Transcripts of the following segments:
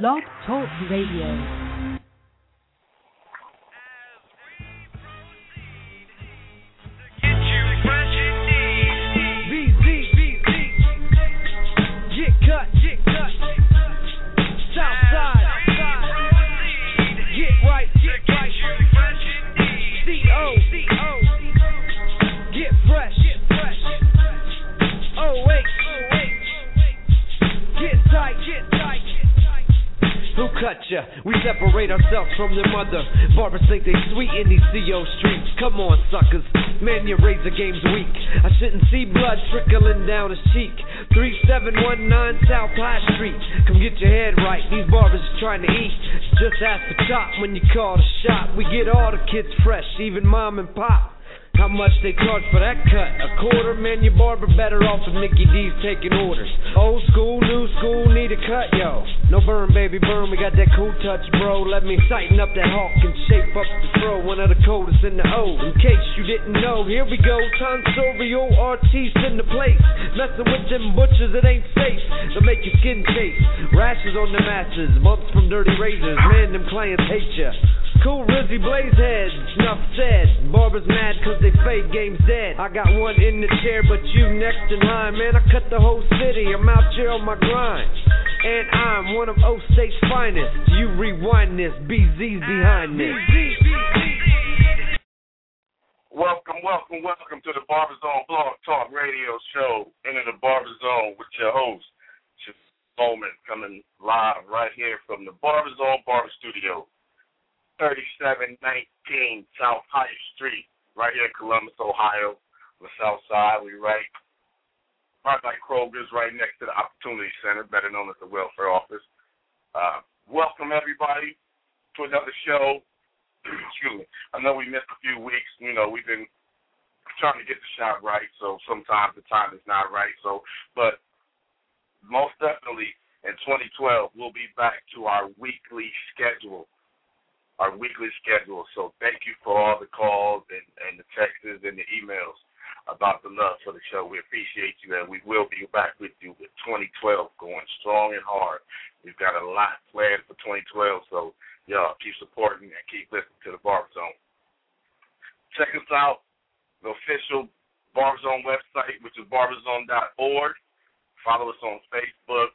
Blog Talk Radio. From their mother. Barbers think they sweet in these CO streets. Come on, suckers. Man, your razor game's weak. I shouldn't see blood trickling down his cheek. 3719 South High Street. Come get your head right. These barbers are trying to eat. Just ask the chop when you call the shop. We get all the kids fresh, even mom and pop. How much they charge for that cut? A quarter, man, your barber better off with Mickey D's taking orders. Old school, new school, need a cut, yo. No burn, baby, burn, we got that cool touch, bro. Let me tighten up that hawk and shape up the throw. One of the coldest in the O. In case you didn't know, here we go. Tonsorial artiste in the place. Messing with them butchers, it ain't safe. They'll make your skin taste. Rashes on the masses, bumps from dirty razors. Man, them clients hate ya. Cool Rizzy Blazehead, enough said. Barbers mad cause they fake game's dead. I got one in the chair, but you next in line. Man, I cut the whole city, I'm out here on my grind. And I'm one of O State's finest. You rewind this, BZ's behind this. Welcome, welcome, welcome to the Barber Zone Blog Talk Radio Show. Into the Barber Zone with your host, Bowman, coming live right here from the Barber Zone Barber Studio. 3719 South High Street, right here in Columbus, Ohio, the South Side. We right right by Kroger's, right next to the Opportunity Center, better known as the Welfare Office. Uh, welcome everybody to another show. Excuse me. I know we missed a few weeks. You know, we've been trying to get the shot right, so sometimes the time is not right. So, but most definitely in 2012, we'll be back to our weekly schedule our weekly schedule. So thank you for all the calls and, and the texts and the emails about the love for the show. We appreciate you, and we will be back with you with 2012 going strong and hard. We've got a lot planned for 2012, so y'all keep supporting and keep listening to the Barber Zone. Check us out, the official Barber Zone website, which is barberzone.org. Follow us on Facebook,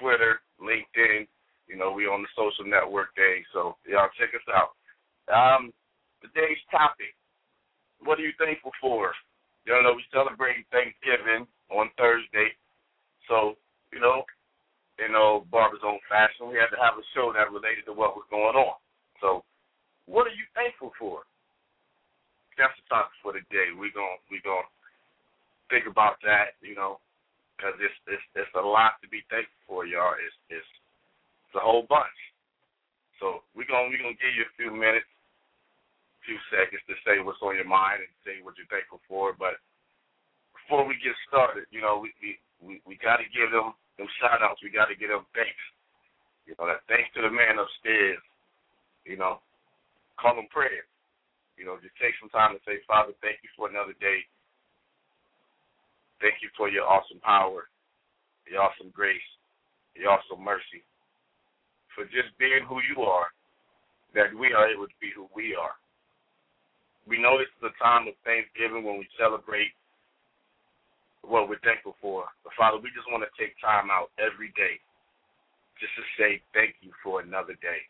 Twitter, LinkedIn, you know, we on the social network day, so y'all check us out. Um, today's topic: What are you thankful for? You know, we celebrate Thanksgiving on Thursday, so you know, you know, Barber Zone fashion, we had to have a show that related to what was going on. So, what are you thankful for? That's the topic for the day. We're gonna we gonna think about that, you know, because it's it's it's a lot to be thankful for, y'all. It's it's it's a whole bunch. So we're gonna we're gonna give you a few minutes, few seconds to say what's on your mind and say what you're thankful for. But before we get started, you know, we we we, we gotta give them them shout outs, we gotta give them thanks. You know, that thanks to the man upstairs, you know, call them prayer. You know, just take some time to say, Father, thank you for another day. Thank you for your awesome power, your awesome grace, your awesome mercy for just being who you are, that we are able to be who we are. We know this is a time of Thanksgiving when we celebrate what we're thankful for. But Father, we just want to take time out every day just to say thank you for another day.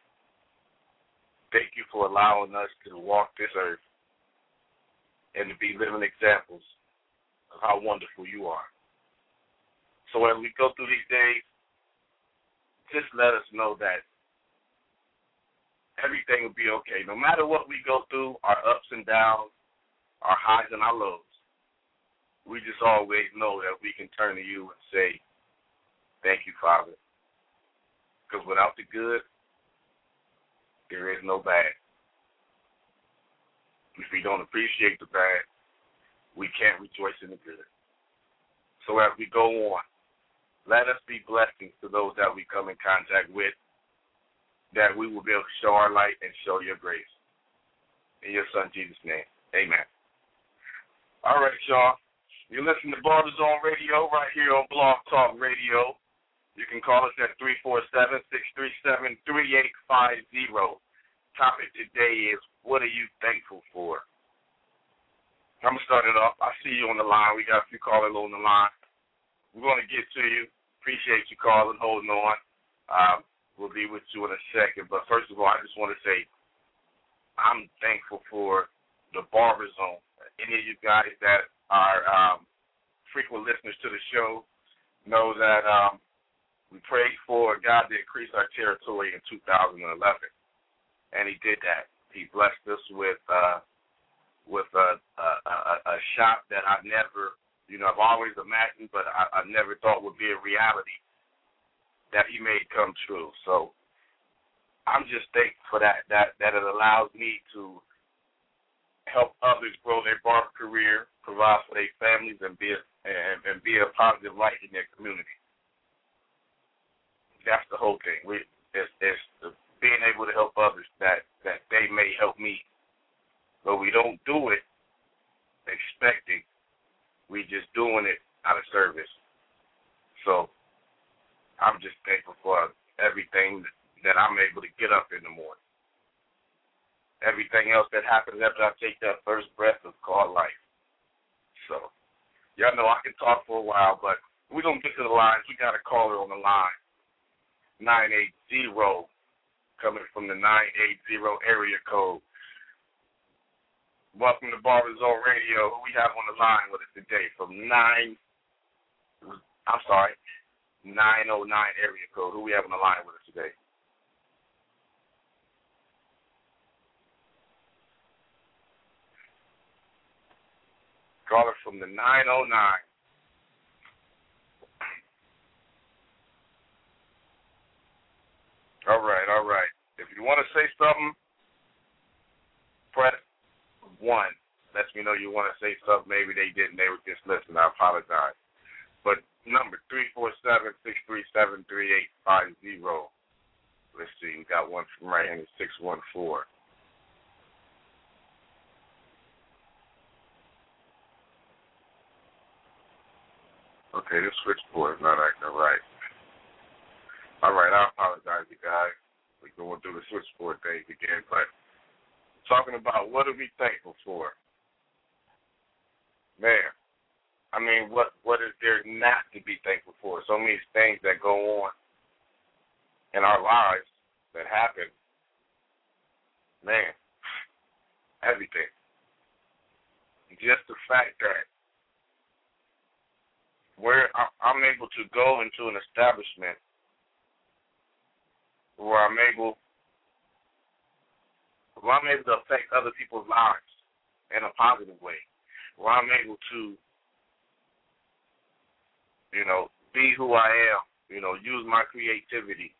Thank you for allowing us to walk this earth and to be living examples of how wonderful you are. So as we go through these days, just let us know that everything will be okay. No matter what we go through, our ups and downs, our highs and our lows, we just always know that we can turn to you and say, Thank you, Father. Because without the good, there is no bad. If we don't appreciate the bad, we can't rejoice in the good. So as we go on, let us be blessings to those that we come in contact with, that we will be able to show our light and show your grace. In your son Jesus' name. Amen. All right, y'all. You're listening to Barber Zone Radio right here on Blog Talk Radio. You can call us at 347-637-3850. Topic today is, what are you thankful for? I'm going to start it off. I see you on the line. We got a few callers on the line. We're going to get to you. Appreciate you calling, holding on. Um, we'll be with you in a second. But first of all, I just want to say I'm thankful for the Barber Zone. Any of you guys that are um, frequent listeners to the show know that um, we prayed for God to increase our territory in 2011, and He did that. He blessed us with uh, with a, a, a, a shop that I never, you know, I've always imagined, but I, I never thought would be a reality that he made come true. So I'm just thankful for that, that, that it allows me to help others grow their barber career, provide for their families, and be a, and, and be a positive light in their community. That's the whole thing. We it's, it's being able to help others that that they may help me but we don't do it expecting. We just doing it out of service. So I'm just thankful for everything that I'm able to get up in the morning. Everything else that happens after I take that first breath is called life. So y'all know I can talk for a while, but we're gonna get to the lines. We got a caller on the line. Nine eight zero coming from the nine eight zero area code. Welcome to Barber Zone Radio. Who we have on the line with us today from nine? I'm sorry, nine oh nine area code. Who we have on the line with us today? Caller from the nine oh nine. All right, all right. If you want to say something, press one lets me know you want to say something. Maybe they didn't. They were just listening. I apologize. But number three four seven six three seven three eight five zero. Let's see. We got one from right here. Six one four. Okay, this switchboard is not acting right. All right, I apologize, you guys. We're going through the switchboard thing again, but talking about what are we thankful for? Man, I mean, what what is there not to be thankful for? So many things that go on in our lives that happen. Man, everything. Just the fact that where I'm able to go into an establishment where I'm able where I'm able to affect other people's lives in a positive way, where I'm able to, you know, be who I am, you know, use my creativity,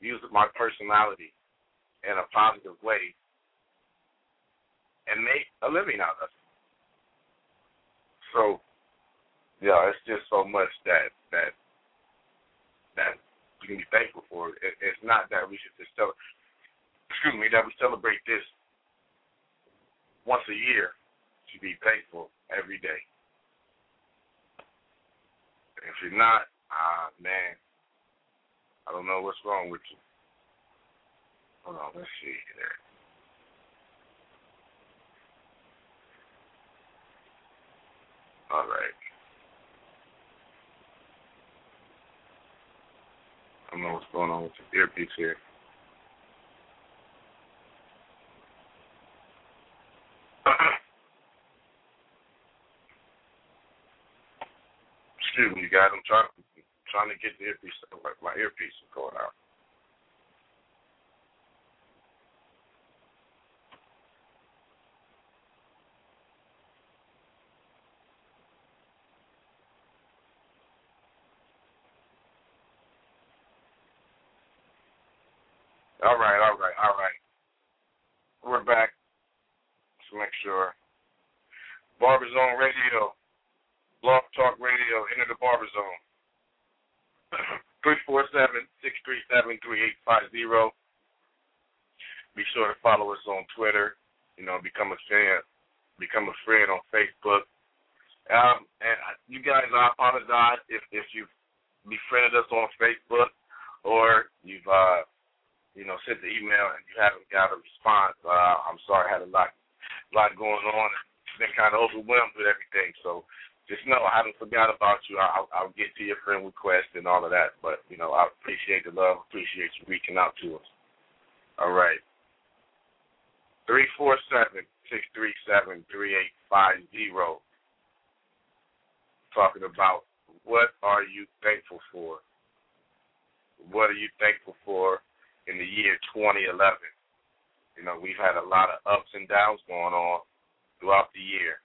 use my personality in a positive way, and make a living out of it. So, yeah, it's just so much that that that we can be thankful for. It, it's not that we should just tell excuse me, that we celebrate this once a year to be thankful every day. If you're not, ah, man, I don't know what's wrong with you. Hold on, let's see here. All right. I don't know what's going on with the earpiece here. Excuse me, guys. I'm trying trying to get the earpiece. My earpiece is going out. All right, all right, all right. We're back. Let's make sure. Barber Zone Radio, Blog Talk Radio, Enter the Barber Zone. 347-637-3850. Be sure to follow us on Twitter. You know, become a fan, become a friend on Facebook. Um, and you guys, I apologize if if you've befriended us on Facebook, or you've uh, you know sent the email and you haven't got a response. Uh, I'm sorry, I had a lot lot going on. Been kind of overwhelmed with everything, so just know I haven't forgot about you. I'll, I'll get to your friend request and all of that. But you know, I appreciate the love. Appreciate you reaching out to us. All right. Three four seven six three seven three eight five zero. Talking about what are you thankful for? What are you thankful for in the year 2011? You know, we've had a lot of ups and downs going on throughout the year.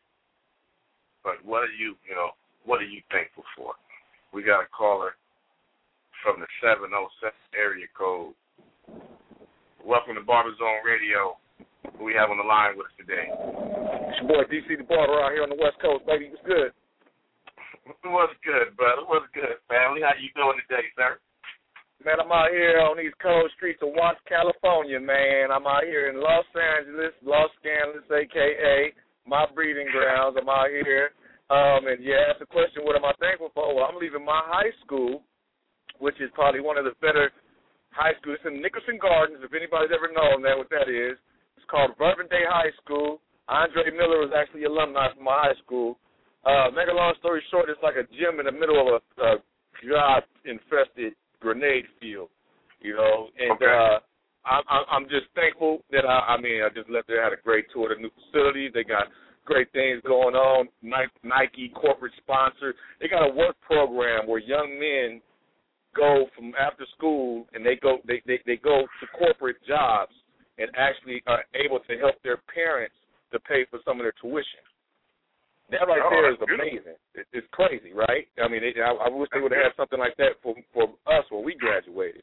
But what are you, you know, what are you thankful for? We got a caller from the 707 area code. Welcome to Barber Zone Radio. Who we have on the line with us today? It's your boy DC the Barber out here on the West Coast, baby. What's good? What's good, brother? What's good, family? How you doing today, sir? Man, I'm out here on these cold streets of Watts, California, man. I'm out here in Los Angeles, Los Angeles, aka my breeding grounds. I'm out here. Um, and you asked the question, what am I thankful for? Well, I'm leaving my high school, which is probably one of the better high schools. It's in Nickerson Gardens, if anybody's ever known that, what that is. It's called Verbum Dei High School. Andre Miller was actually alumni from my high school. Uh, make a long story short, it's like a gym in the middle of a, a God-infested grenade field, you know. And okay. uh, I'm, I'm just thankful that I, I mean, I just left there, had a great tour of the new facility. They got great things going on. Nike corporate sponsor. They got a work program where young men go from after school and they go they, they, they go to corporate jobs and actually are able to help their parents to pay for some of their tuition. That right oh, there is amazing. It, it's crazy, right? I mean, it, I, I wish they would have had something like that for for us when we graduated.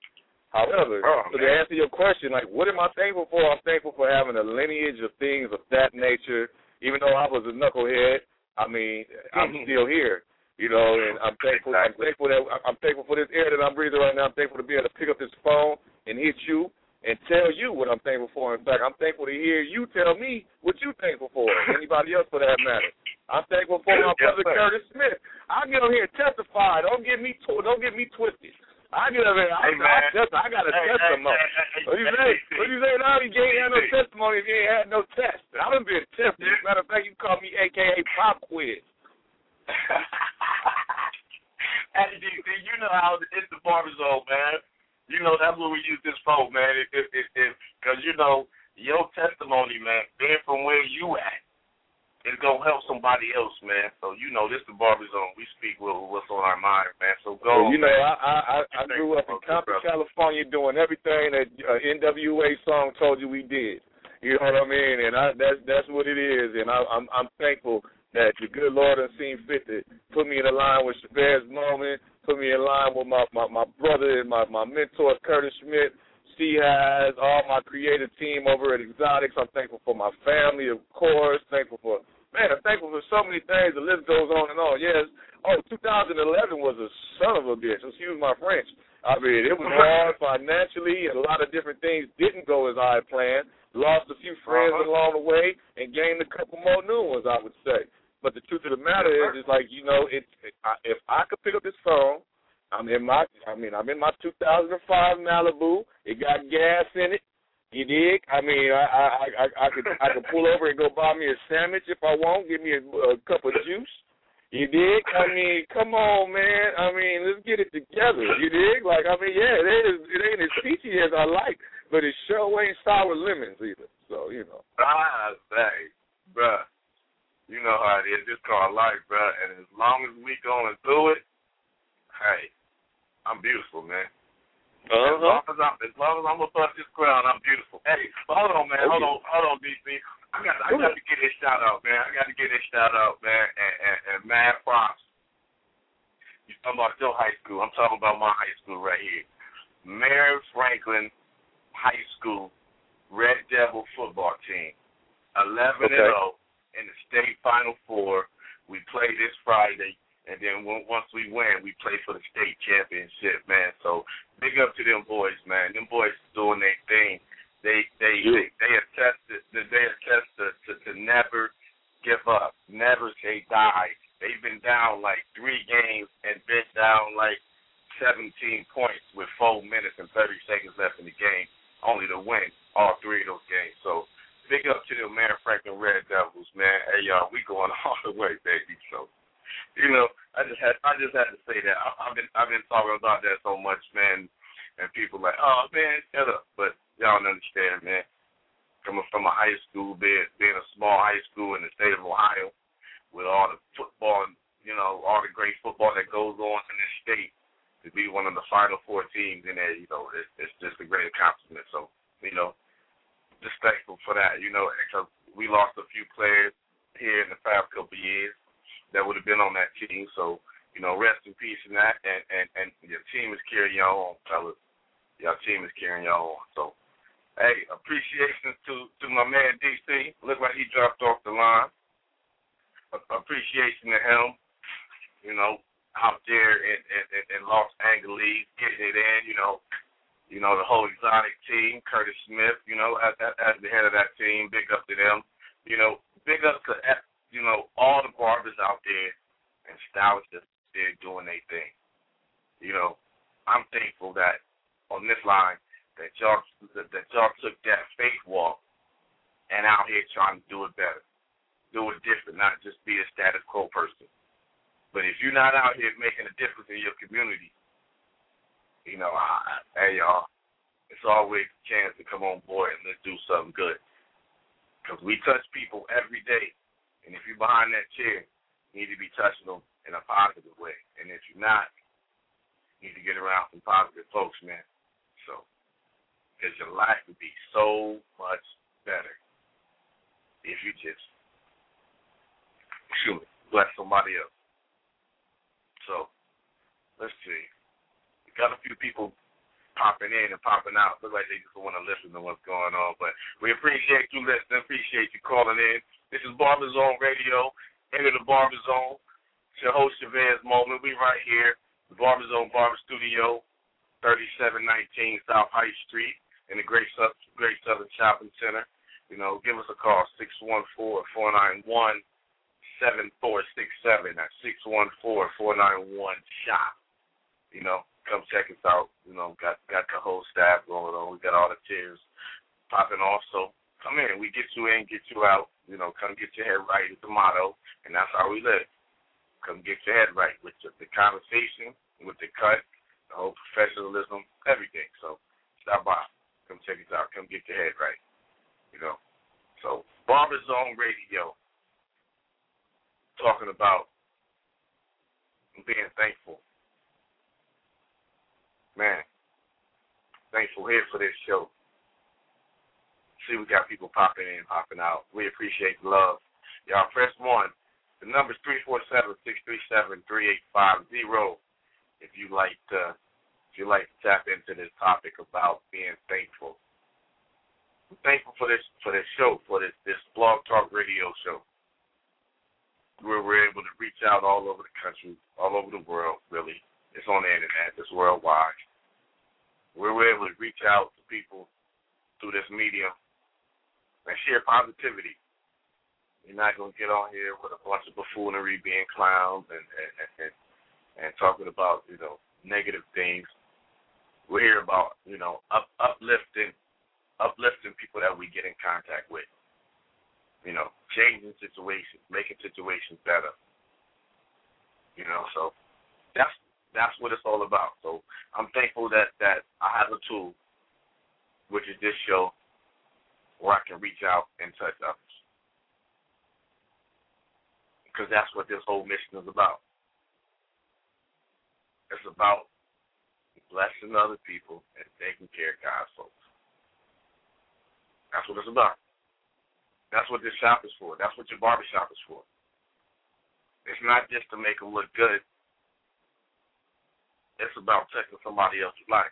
However, oh, so to answer your question, like, what am I thankful for? I'm thankful for having a lineage of things of that nature even though I was a knucklehead, I mean, I'm Mm-hmm. still here. You know, and I'm thankful. I'm thankful that I'm thankful for this air that I'm breathing right now. I'm thankful to be able to pick up this phone and hit you and tell you what I'm thankful for. In fact, I'm thankful to hear you tell me what you're thankful for. Anybody else for that matter. I'm thankful for my Yes, brother sir. Curtis Smith. I get on here and testify. Don't get me tw- don't get me twisted. I get up here. I, Hey, I, man. test, I got a Hey, testimony. hey, What you say? What you say now? You ain't had no testimony if you ain't had no test. I done been tested. As a matter of fact, you call me AKA Pop Quiz. Hey, DC, you know how it's the barber zone, man. You know that's what we use this for, man. If, if, if, if, cause you know your testimony, man, being from where you at, is gonna help somebody else, man. So you know this the barber zone. We speak with what's on our mind, man. So go. Well, you know, man. I I, I, I grew up in Compton, California, doing everything that uh, NWA song told you we did. You know what I mean? And I, that's that's what it is. And I, I'm I'm thankful that the good Lord has seen fit to put me in a line with Chavez Moment, put me in line with my my, my brother and my my mentor Curtis Smith. C has all my creative team over at Exotics. I'm thankful for my family, of course. Thankful for man. I'm thankful for so many things. The list goes on and on. Yes. Oh, 2011 was a son of a bitch. Excuse my French. I mean, it was hard financially, and a lot of different things didn't go as I had planned. Lost a few friends Uh-huh. along the way, and gained a couple more new ones. I would say. But the truth of the matter is, is like you know, it, if I could pick up this phone, I'm in my, I mean, I'm in my 2005 Malibu. It got gas in it. You dig? I mean, I, I, I, I could, I could pull over and go buy me a sandwich if I want. Give me a, a cup of juice. You dig? I mean, come on, man. I mean, let's get it together. You dig? Like, I mean, yeah, it is. It ain't as peachy as I like, but it sure ain't sour lemons either. So you know. Ah, say, bruh. You know how it is. It's called life, bruh. And as long as we going through it, hey, I'm beautiful, man. As uh-huh. long as I'm, as long as I'm above this ground, I'm beautiful. Hey, hold on, man. Oh, hold on, hold on, DC. I got, I got to get this shout out, man. I got to get this shout out, man. And, and, and mad props. You talking about your high school? I'm talking about my high school right here, Marion-Franklin High School Red Devil football team, 11 Okay. and 0 in the state Final Four. We play this Friday, and then once we win, we play for the state championship, man. So big up to them boys, man. Them boys doing their thing. They they they, have tested. they attest to, to to never give up, never say die. They've been down like three games and been down like 17 points with four minutes and 30 seconds left in the game, only to win all three of those games. So big up to the Marion-Franklin Red Devils, man. Hey y'all, we going all the way, baby. So you know, I just had I just had to say that. I've been I've been talking about that so much, man, and people like, oh man, shut up. But y'all don't understand, man. Coming from a high school, being being a small high school in the state of Ohio, with all the football, you know, all the great football that goes on in this state, to be one of the final four teams in there, you know, it's, it's just a great accomplishment. So, you know, just thankful for that, you know, because we lost a few players here in the past couple of years that would have been on that team. So, you know, rest in peace in that, and and and your team is carrying y'all on, fellas. Your team is carrying y'all on. So, hey, appreciation to to my man DC. Look like he dropped off the line. Appreciation to him. You know, out there in, in, in Los Angeles, getting it in. You know, you know the whole exotic team, Curtis Smith. You know, as, as the head of that team, big up to them. You know, big up to you know all the barbers out there and stylists they're doing their thing. You know, I'm thankful that on this line that y'all that, that y'all took that faith walk and out here trying to do it better, do it different, not just be a status quo person. But if you're not out here making a difference in your community, you know, I, hey y'all, it's always a chance to come on board and let's do something good. Because we touch people every day, and if you're behind that chair, you need to be touching them in a positive way. And if you're not, you need to get around some positive folks, man. So, because your life would be so much better if you just, me, bless somebody else. So let's see. We got a few people popping in and popping out. Look like they just want to listen to what's going on. But we appreciate you listening. Appreciate you calling in. This is Barber Zone Radio. Into the Barber Zone. It's your host Chavez Moment. We right here, the Barber Zone Barber Studio, 3719 South High Street in the Great Great Southern Shopping Center. You know, give us a call six one four four nine one seven four six seven. That's six one four four nine one shop. You know, come check us out. You know, got got the whole staff going on. We got all the chairs popping off. So come in. We get you in, get you out. You know, come get your head right is the motto, and that's how we live. Come get your head right with the, the conversation, with the cut, the whole professionalism, everything. So stop by. Come check us out. Come get your head right. You know. So Barber Zone Radio talking about being thankful. Man, thankful here for this show. See, we got people popping in, popping out. We appreciate the love. Y'all press one. The number's three four seven six three seven three eight five zero. If you like to, if you like to tap into this topic about being thankful. I'm thankful for this for this show, for this this blog talk radio show where we're able to reach out all over the country, all over the world, really. It's on the internet, it's worldwide. Where we're able to reach out to people through this medium and share positivity. You're not going to get on here with a bunch of buffoonery, being clowns and, and, and, and talking about, you know, negative things. We're here about, you know, up, uplifting, uplifting people that we get in contact with you know, changing situations, making situations better. You know, so that's that's what it's all about. So I'm thankful that that I have a tool, which is this show, where I can reach out and touch others, because that's what this whole mission is about. It's about blessing other people and taking care of God's folks. That's what it's about. That's what this shop is for. That's what your barbershop is for. It's not just to make them look good. It's about taking somebody else's life.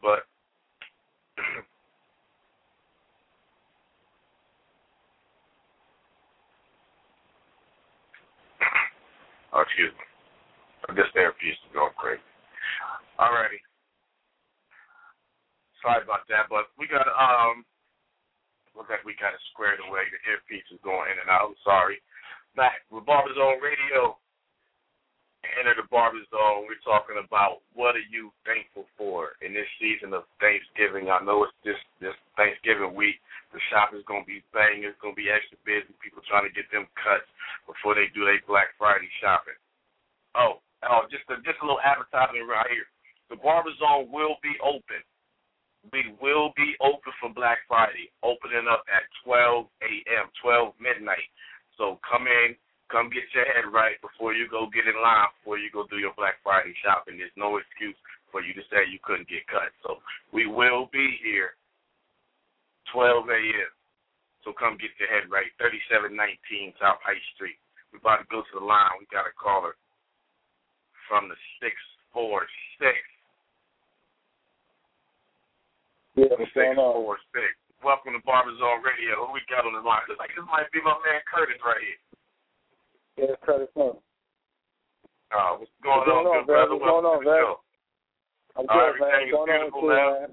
But oh, excuse me. I guess therapy is going crazy. Alrighty sorry about that, but we got um look like we kind of squared away. The earpiece is going in and out. I'm sorry. Back with Barber Zone Radio enter the barber zone. We're talking about what are you thankful for in this season of Thanksgiving. I know it's this this Thanksgiving week. The shop is gonna be banging. It's gonna be extra busy. People trying to get them cuts before they do their Black Friday shopping. Oh, oh, just a just a little advertisement right here. The barber zone will be open. We will be open for Black Friday, opening up at 12 a.m., 12 midnight. So come in, come get your head right before you go get in line, before you go do your Black Friday shopping. There's no excuse for you to say you couldn't get cut. So we will be here 12 a.m. So come get your head right. 3719 South High Street. We're about to go to the line. We got a caller from the 646. Yeah, what's going on? Four. Welcome to Barber Zone Radio. Who we got on the line? Looks like this might be my man Curtis right here. Yeah, Curtis. No. Uh, what's going, What's on, on, good brother? What's going on, Welcome to the man? I'm Uh, good, man. everything is What's going on with you, man. man?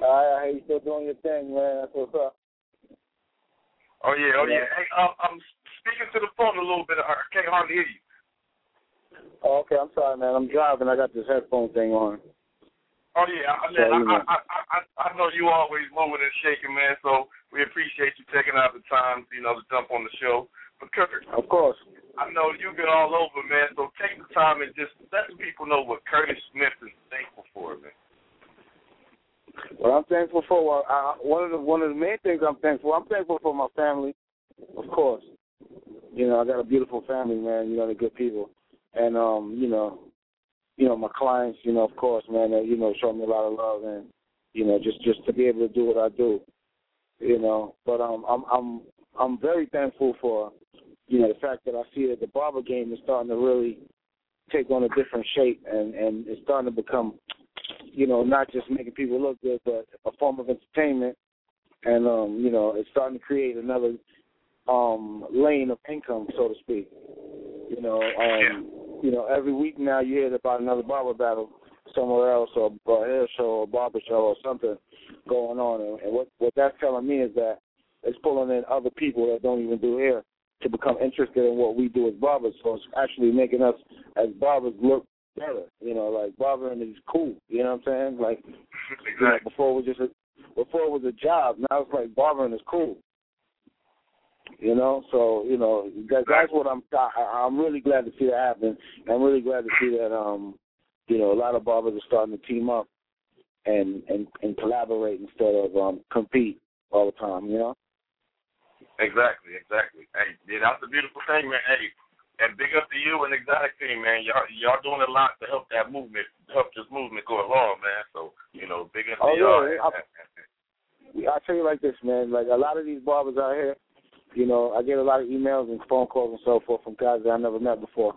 All right, I hear you still doing your thing, man. That's what's up. Oh yeah, oh Yeah. yeah. Hey, um, I'm speaking to the phone a little bit. I can't hardly hear you. Oh, okay, I'm sorry, man. I'm driving. I got this headphone thing on. Oh yeah, I, So, man, know. I, I, I, I, I know you always moving and shaking, man. So we appreciate you taking out the time, you know, to jump on the show. Of course. I know you've been all over, man. So take the time and just let the people know what Curtis Smith is thankful for, man. What I'm thankful for, well, I, one of the one of the main things I'm thankful. I'm thankful for my family, of course. You know, I got a beautiful family, man. You know, they're good people, and um, you know, you know, my clients, you know, of course, man, they, you know, show me a lot of love, and you know, just just to be able to do what I do, you know. But um, I'm I'm I'm very thankful for, you know, the fact that I see that the barber game is starting to really take on a different shape, and and it's starting to become you know, not just making people look good, but a form of entertainment. And um, you know, it's starting to create another um lane of income, so to speak. You know, um, you know, every week now you hear about another barber battle somewhere else or a hair show or a barber show or something going on. And, and what what that's telling me is that it's pulling in other people that don't even do hair to become interested in what we do as barbers. So it's actually making us as barbers look better. You know, like barbering is cool. You know what I'm saying? Like you know, before it was just a before it was a job. Now it's like barbering is cool. You know, so you know that, that's what I'm. I, I'm really glad to see that happen. I'm really glad to see that um, you know, a lot of barbers are starting to team up and and and collaborate instead of um compete all the time. You know. Exactly, exactly. Hey, yeah, that's a beautiful thing, man. Hey, and big up to you and Exotic Team, man. Y'all, y'all doing a lot to help that movement, help this movement go along, man. So, you know, big up to Oh, y'all. yeah, I- I tell you like this, man. Like a lot of these barbers out here, you know, I get a lot of emails and phone calls and so forth from guys that I never met before,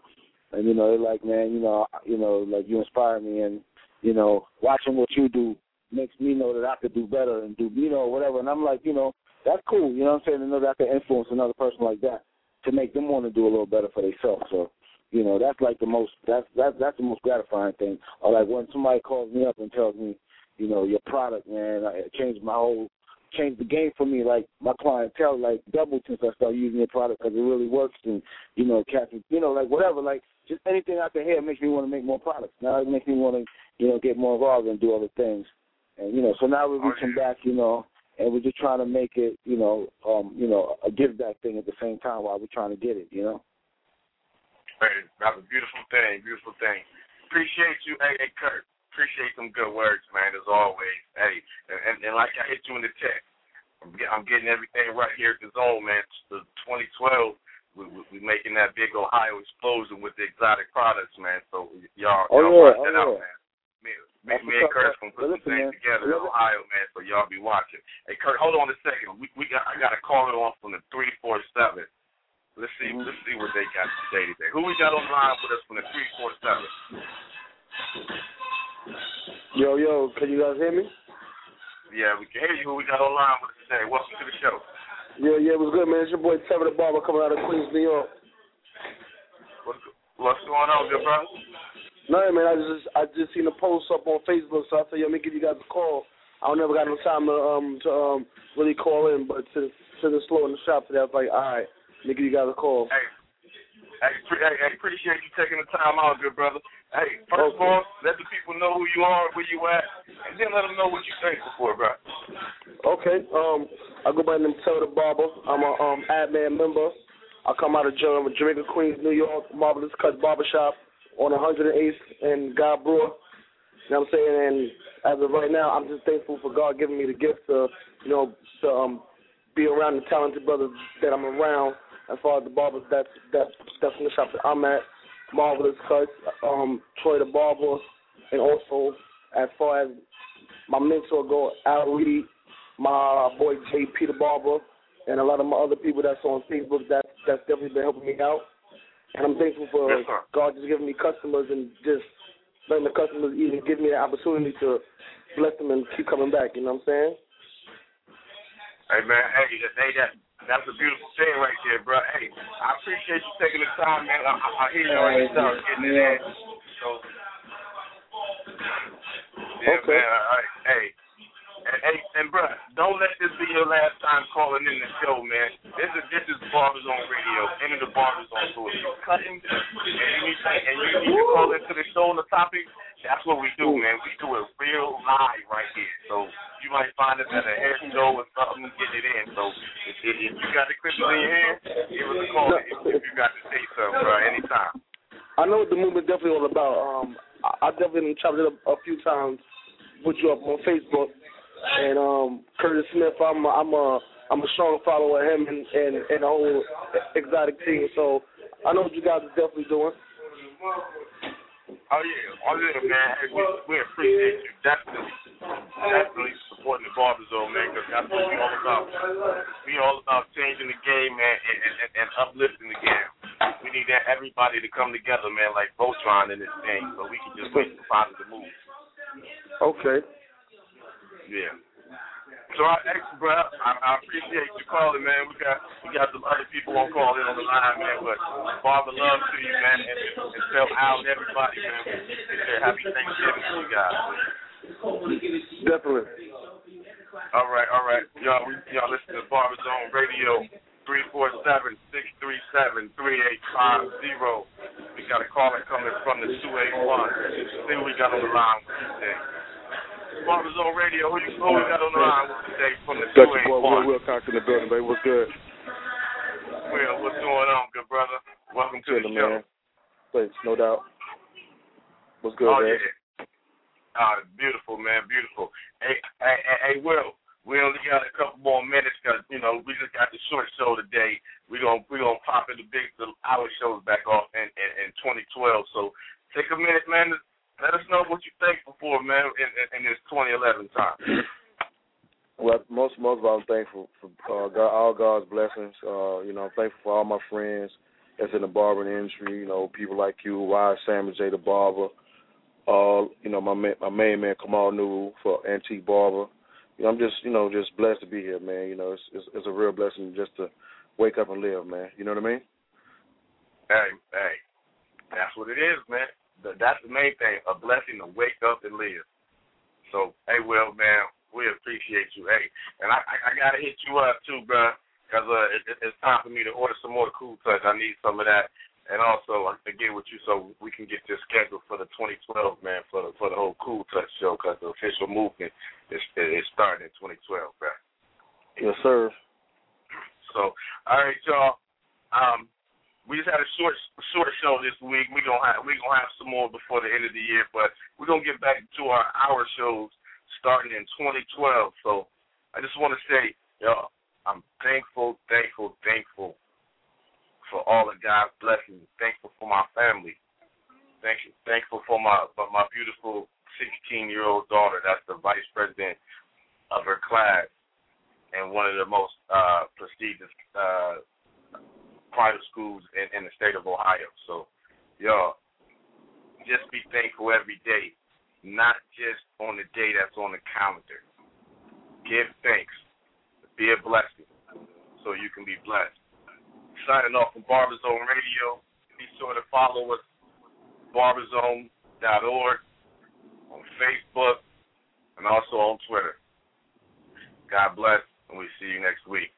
and you know, they're like, man, you know, you know, like you inspire me, and you know, watching what you do makes me know that I could do better and do, you know, whatever. And I'm like, you know, that's cool. You know what I'm saying? To know that I can influence another person like that to make them want to do a little better for themselves. So. You know, that's like the most that's that's that's the most gratifying thing. Or like when somebody calls me up and tells me, you know, your product, man, it changed my whole, changed the game for me. Like my clientele, like doubled since I started using your product because it really works. And you know, cats, you know, like whatever, like just anything I can hear makes me want to make more products. Now it makes me want to, you know, get more involved and do other things. And you know, so now we're reaching back, you know, and we're just trying to make it, you know, um, you know, a give back thing at the same time while we're trying to get it, you know. Hey, that's a beautiful thing, beautiful thing. Appreciate you, hey, hey Kurt. Appreciate some good words, man, as always. Hey, and, and, and like I hit you in the text, I'm, get, I'm getting everything right here at the zone, man. The 2012, we, we, we making that big Ohio explosion with the exotic products, man. So y'all, Oh, y'all yeah, watch oh, that out, yeah. man. Me, me, and what's Curtis man. gonna put Listen, some things together in. Ohio, man. So y'all be watching. Hey, Kurt, hold on a second. We we got I got a caller on from the three four seven. Let's see Mhm. let's see what they got to say today. Who we got on the line with us from the three four seven? Yo, yo, can you guys hear me? Yeah, we can hear you. Who we got on the line with us today? Welcome to the show. Yeah, yeah, it was good, man. It's your boy Trevor the Barber coming out of Queens, New York. What's what's going on, good brother? No, man, I just I just seen a post up on Facebook, so I said, yo, let me give you guys a call. I don't never got no time to um to um really call in, but since since it's slow in the shop today, I was like, all right, let me give you guys a call. Hey, Hey, hey, appreciate you taking the time out, good brother. Hey, first okay. of all, let the people know who you are, where you at, and then let them know what you're thankful for, bro. Okay. Um, I go by the name Taylor Barber. I'm a um admin member. I come out of Jerome, Jamaica, Queens, New York, Marvelous Cut Barbershop on 108th and Guy Brewer. You know what I'm saying? And as of right now, I'm just thankful for God giving me the gift to, you know, to um, be around the talented brothers that I'm around. As far as the barbers, that's that's that's in the shop that I'm at. Marvelous Cuts, um, Troy the Barber, and also as far as my mentor go, Al Reed, my boy J. Peter Barber, and a lot of my other people that's on Facebook. That's that's definitely been helping me out. And I'm thankful for yes, God just giving me customers and just letting the customers even give me the opportunity to bless them and keep coming back. You know what I'm saying? Hey man, hey, hey that that's a beautiful thing right there, bro. Hey, I appreciate you taking the time, man. I, I, I hear you already start getting it in. So, yeah, okay. man. All right, hey. And, and, and bro, don't let this be your last time calling in the show, man. This is this is Barber Zone Radio, into the Barbers on Tour. You're cutting and you need to, and you need to call into the show on the topic, that's what we do, man. We do it real live right here. So you might find us at a hair show or something, get it in. So if, if you got the crystal in your hand, give us a call if, if you got to say something, bro, anytime. I know what the movement definitely all about. Um, I, I definitely chopped it up a few times, put you up on Facebook and um, Curtis Smith, I'm a, I'm a I'm a strong follower of him and and, and the whole exotic team. So I know what you guys are definitely doing. Oh yeah, oh yeah, man. Hey, we, we appreciate you definitely, definitely supporting the Barber Zone, man. Because that's what we all about. We all about changing the game, man, and, and, and uplifting the game. We need that everybody to come together, man, like Voltron in this thing, so we can just make some positive moves. Okay. Yeah. So I, bro, I, I appreciate you calling, man. We got we got some other people on call in on the line, man. But Father love to you, man, and, and tell Al and everybody, man. Say happy Thanksgiving to you guys. Definitely. All right, all right, y'all. We, y'all listen to Barber Zone Radio. Three four seven six three seven three eight five zero. We got a caller coming from the two eight one. See what we got on the line today. Barber Zone Radio. Who you who we got on the line today from the Got your boy Will Wilcox in the building, baby. What's good? Will, what's going on, good brother? Welcome to the show. Man. Thanks, no doubt. What's good, oh, man? Yeah. Uh, beautiful, man, beautiful. Hey, hey, hey, hey, Will. We only got a couple more minutes because you know we just got the short show today. We gonna we gonna pop in the big the hour shows back off in, in, in 2012. So take a minute, man, to let us know what you're thankful for, man, in, in, in this 2011 time. Well, most most of all, I'm thankful for uh, God, all God's blessings. Uh, you know, I'm thankful for all my friends that's in the barbering industry. You know, people like you, Wise Sam and Jay the Barber. Uh, you know, my man, my main man Kamal Nuru for Antique Barber. You know, I'm just, you know, just blessed to be here, man. You know, it's, it's it's a real blessing just to wake up and live, man. You know what I mean? Hey, hey, that's what it is, man that's the main thing, a blessing to wake up and live. So, hey, Will, man, we appreciate you. Hey, and I, I, I got to hit you up, too, bro, because uh, it, it's time for me to order some more Cool Touch. I need some of that. And also, get with you so we can get this scheduled for the 2012, man, for the for the whole Cool Touch show, because the official movement is is starting in 2012, bro. Yes, sir. So, all right, y'all. Um, we just had a short short show this week. We gonna have we gonna have some more before the end of the year, but we're gonna get back to our hour shows starting in 2012. So I just want to say, yo, I'm thankful, thankful, thankful for all of God's blessings. Thankful for my family. Thank you, thankful for my for my beautiful 16 year old daughter. That's the vice president of her class and one of the most uh, prestigious uh, private schools in, in the state of Ohio. So, y'all, just be thankful every day, not just on the day that's on the calendar. Give thanks. Be a blessing so you can be blessed. Signing off from Barberzone Radio. Be sure to follow us, barberzone.org, on Facebook, and also on Twitter. God bless, and we see you next week.